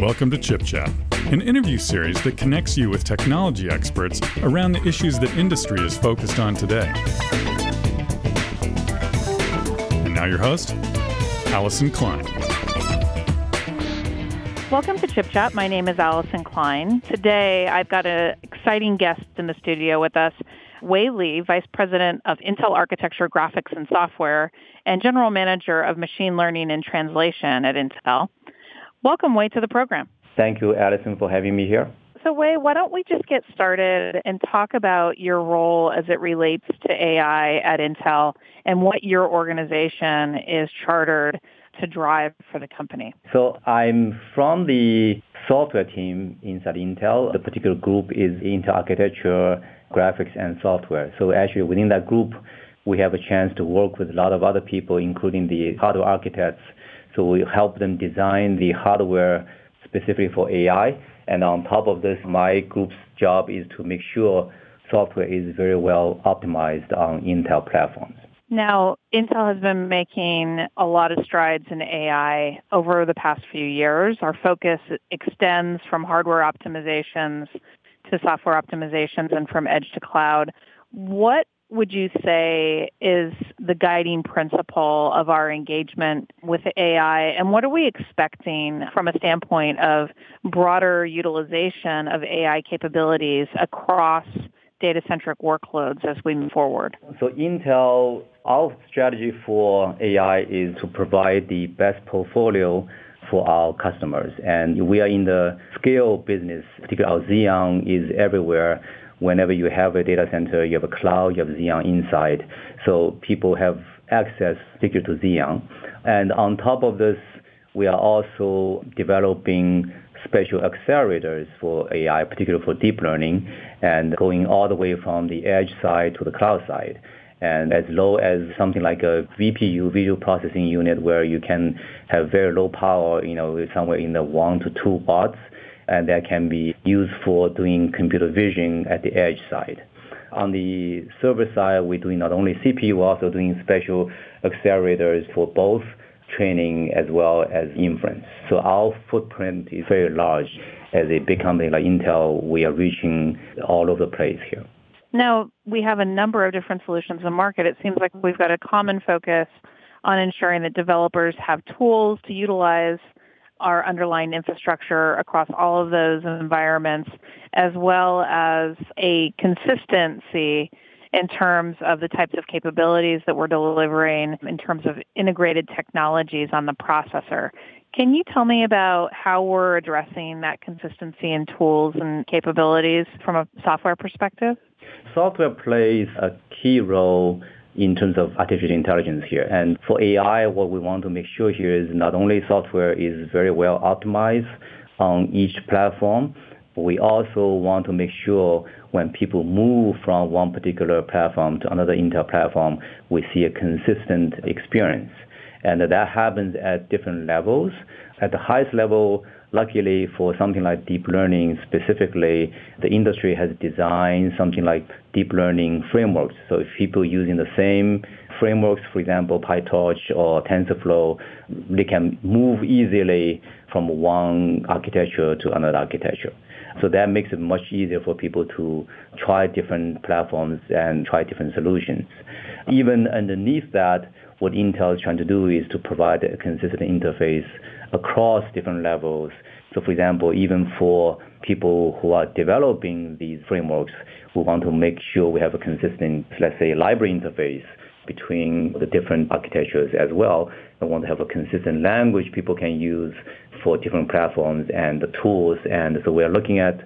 Welcome to Chip Chat, an interview series that connects you with technology experts around the issues that industry is focused on today. And now your host, Allyson Klein. Welcome to Chip Chat. My name is Allyson Klein. Today, I've got an exciting guest in the studio with us, Wei Li, Vice President of Intel Architecture, Graphics, and Software, and General Manager of Machine Learning and Translation at Intel. Welcome, Wei, to the program. Thank you, Allyson, for having me here. So, Wei, why don't we just get started and talk about your role as it relates to AI at Intel and what your organization is chartered to drive for the company? So, I'm from the software team inside Intel. The particular group is Intel Architecture, Graphics, and Software. So, actually, within that group, we have a chance to work with a lot of other people, including the hardware architects so we help them design the hardware specifically for AI. And on top of this, my group's job is to make sure software is very well optimized on Intel platforms. Now, Intel has been making a lot of strides in AI over the past few years. Our focus extends from hardware optimizations to software optimizations and from edge to cloud. What would you say is the guiding principle of our engagement with AI? And what are we expecting from a standpoint of broader utilization of AI capabilities across data centric workloads as we move forward? So, Intel, our strategy for AI is to provide the best portfolio for our customers. And we are in the scale business, particularly our Xeon is everywhere whenever you have a data center, you have a cloud, you have Xeon inside. So people have access particularly to Xeon. And on top of this, we are also developing special accelerators for AI, particularly for deep learning, and going all the way from the edge side to the cloud side. And as low as something like a VPU, visual processing unit, where you can have very low power, you know, somewhere in the one to two watts, and that can be used for doing computer vision at the edge side. On the server side, we're doing not only CPU, we're also doing special accelerators for both training as well as inference. So our footprint is very large. As a big company like Intel, we are reaching all over the place here. Now, we have a number of different solutions in the market. It seems like we've got a common focus on ensuring that developers have tools to utilize our underlying infrastructure across all of those environments, as well as a consistency in terms of the types of capabilities that we're delivering in terms of integrated technologies on the processor. Can you tell me about how we're addressing that consistency in tools and capabilities from a software perspective? Software plays a key role in terms of artificial intelligence here. And for AI, what we want to make sure here is not only software is very well optimized on each platform, but we also want to make sure when people move from one particular platform to another Intel platform, we see a consistent experience. And that happens at different levels. At the highest level, luckily for something like deep learning specifically, the industry has designed something like deep learning frameworks. So if people using the same frameworks, for example, PyTorch or TensorFlow, they can move easily from one architecture to another architecture. So that makes it much easier for people to try different platforms and try different solutions. Even underneath that, what Intel is trying to do is to provide a consistent interface across different levels. So for example, even for people who are developing these frameworks, we want to make sure we have a consistent, let's say, library interface between the different architectures as well. We want to have a consistent language people can use for different platforms and the tools. And so we're looking at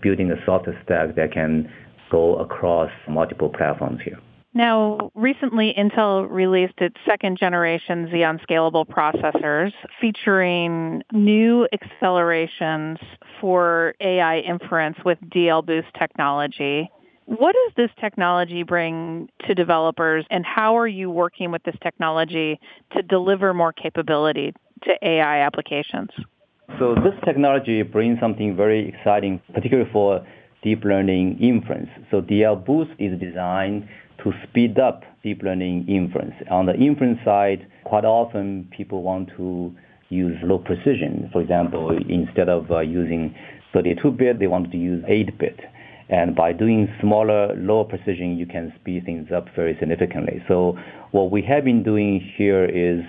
building a software stack that can go across multiple platforms here. Now, recently, Intel released its second generation Xeon Scalable processors featuring new accelerations for AI inference with DL Boost technology. What does this technology bring to developers, and how are you working with this technology to deliver more capability to AI applications? So, this technology brings something very exciting, particularly for deep learning inference. So, DL Boost is designed to speed up deep learning inference. On the inference side, quite often people want to use low precision. For example, instead of uh, using 32-bit, they wanted to use 8-bit. And by doing smaller, lower precision, you can speed things up very significantly. So what we have been doing here is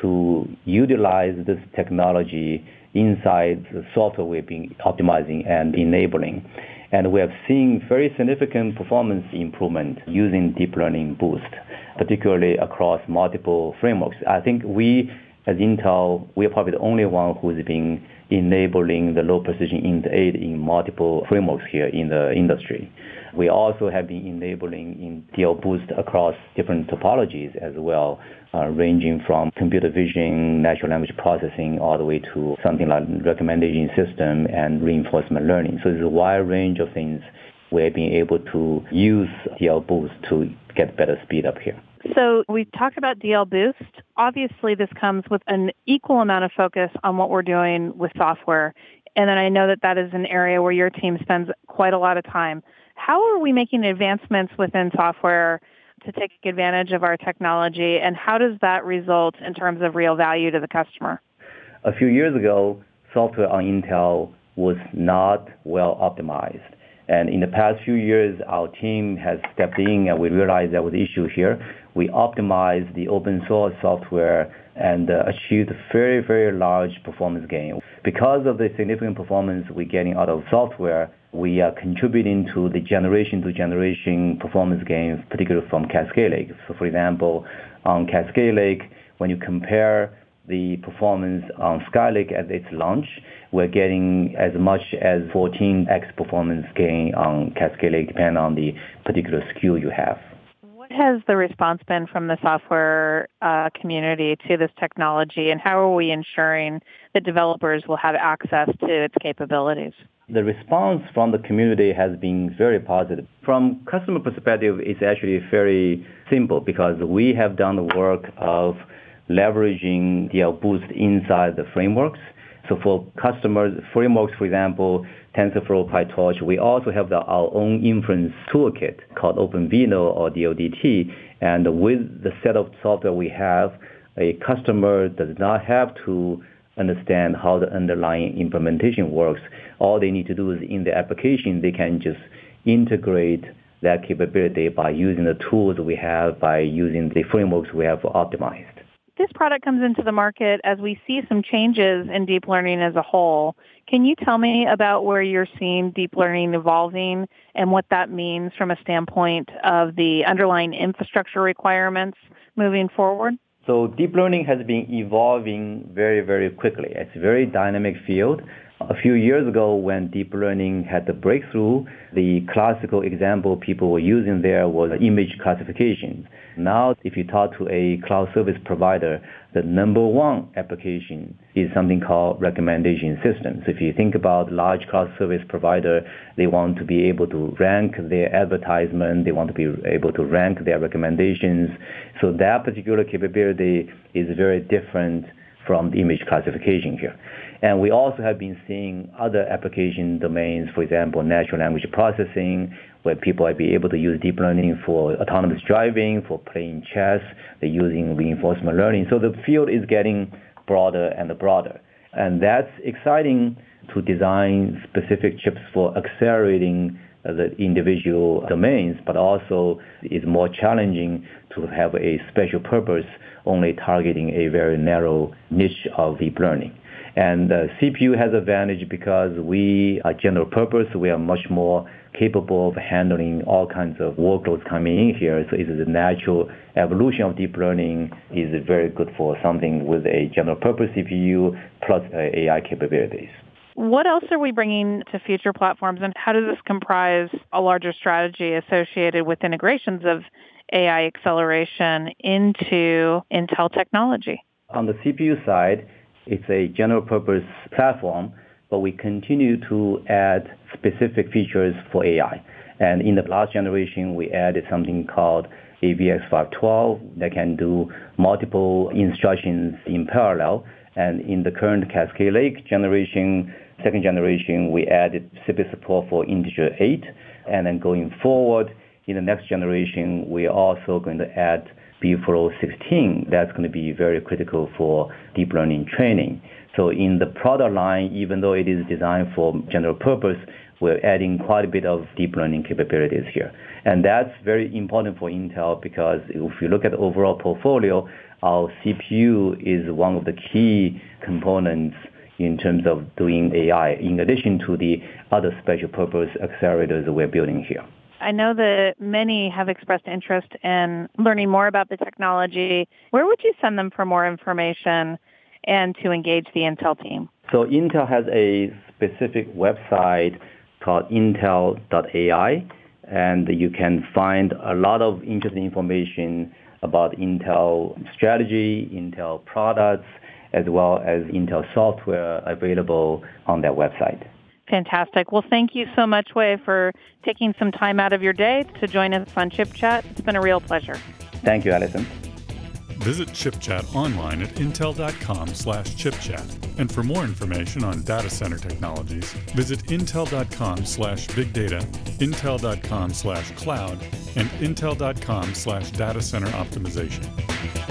to utilize this technology inside the software we've been optimizing and enabling. And we have seen very significant performance improvement using deep learning boost, particularly across multiple frameworks. I think we, as Intel, we are probably the only one who's been enabling the low precision INT8 in multiple frameworks here in the industry. We also have been enabling in DL Boost across different topologies as well, uh, ranging from computer vision, natural language processing, all the way to something like recommendation system and reinforcement learning. So there's a wide range of things we're being able to use DL Boost to get better speed up here. So we've talked about DL Boost. Obviously, this comes with an equal amount of focus on what we're doing with software. And then I know that that is an area where your team spends quite a lot of time. How are we making advancements within software to take advantage of our technology, and how does that result in terms of real value to the customer? A few years ago, software on Intel was not well optimized. And in the past few years, our team has stepped in and we realized there was an issue here. We optimized the open source software and uh, achieved very, very large performance gain. Because of the significant performance we're getting out of software, we are contributing to the generation to generation performance gains, particularly from Cascade Lake. So for example, on Cascade Lake, when you compare the performance on Skylake at its launch, we're getting as much as 14x performance gain on Cascade Lake, depending on the particular SKU you have. What has the response been from the software uh, community to this technology, and how are we ensuring that developers will have access to its capabilities? The response from the community has been very positive. From customer perspective, it's actually very simple because we have done the work of leveraging DL Boost inside the frameworks. So for customers, frameworks, for example, TensorFlow, PyTorch, we also have the, our own inference toolkit called OpenVINO or DLDT. And with the set of software we have, a customer does not have to understand how the underlying implementation works. All they need to do is in the application, they can just integrate that capability by using the tools we have, by using the frameworks we have optimized this product comes into the market as we see some changes in deep learning as a whole. Can you tell me about where you're seeing deep learning evolving and what that means from a standpoint of the underlying infrastructure requirements moving forward? So deep learning has been evolving very, very quickly. It's a very dynamic field. A few years ago, when deep learning had the breakthrough, the classical example people were using there was image classification. Now, if you talk to a cloud service provider, the number one application is something called recommendation systems. If you think about large cloud service provider, they want to be able to rank their advertisement, they want to be able to rank their recommendations. So that particular capability is very different from the image classification here. And we also have been seeing other application domains, for example, natural language processing, where people will be able to use deep learning for autonomous driving, for playing chess. They're using reinforcement learning. So the field is getting broader and broader. And that's exciting to design specific chips for accelerating the individual domains, but also is more challenging to have a special purpose only targeting a very narrow niche of deep learning. And uh, CPU has advantage because we are general purpose. We are much more capable of handling all kinds of workloads coming in here. So it's the natural evolution of deep learning is very good for something with a general purpose CPU plus uh, AI capabilities. What else are we bringing to future platforms, and how does this comprise a larger strategy associated with integrations of AI acceleration into Intel technology? On the CPU side, it's a general purpose platform, but we continue to add specific features for AI. And in the last generation, we added something called AVX512 that can do multiple instructions in parallel. And in the current Cascade Lake generation, second generation, we added CPU support for integer 8. And then going forward, in the next generation, we are also going to add BeeFlow 16, that's going to be very critical for deep learning training. So in the product line, even though it is designed for general purpose, we're adding quite a bit of deep learning capabilities here. And that's very important for Intel because if you look at the overall portfolio, our CPU is one of the key components in terms of doing AI, in addition to the other special purpose accelerators that we're building here. I know that many have expressed interest in learning more about the technology. Where would you send them for more information and to engage the Intel team? So Intel has a specific website called intel.ai, and you can find a lot of interesting information about Intel strategy, Intel products, as well as Intel software available on their website. Fantastic. Well, thank you so much, Wei, for taking some time out of your day to join us on Chip Chat. It's been a real pleasure. Thank you, Allyson. Visit ChipChat online at intel.com slash chipchat. And for more information on data center technologies, visit intel.com slash big data, intel.com slash cloud, and intel.com slash data center optimization.